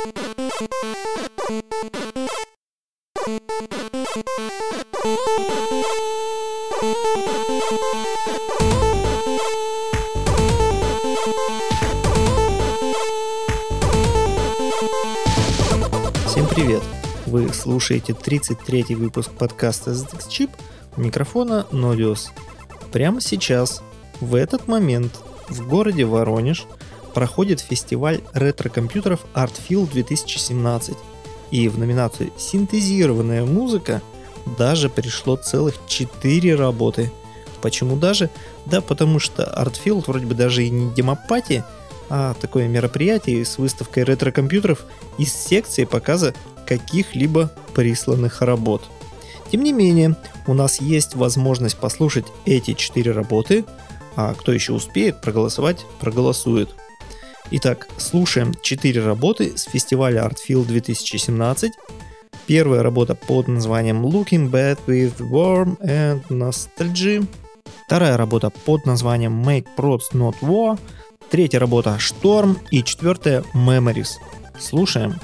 Всем привет! Вы слушаете 33-й выпуск подкаста ZX Chip у микрофона Нодиус. Прямо сейчас, в этот момент, в городе Воронеж проходит фестиваль ретро-компьютеров Artfield 2017. И в номинацию «Синтезированная музыка» даже пришло целых 4 работы. Почему даже? Да потому что Artfield вроде бы даже и не демопати, а такое мероприятие с выставкой ретро-компьютеров из секции показа каких-либо присланных работ. Тем не менее, у нас есть возможность послушать эти четыре работы, а кто еще успеет проголосовать, проголосует. Итак, слушаем четыре работы с фестиваля Artfield 2017. Первая работа под названием Looking Bad with Warm and Nostalgia. Вторая работа под названием Make Prods Not War. Третья работа Storm и четвертая Memories. Слушаем.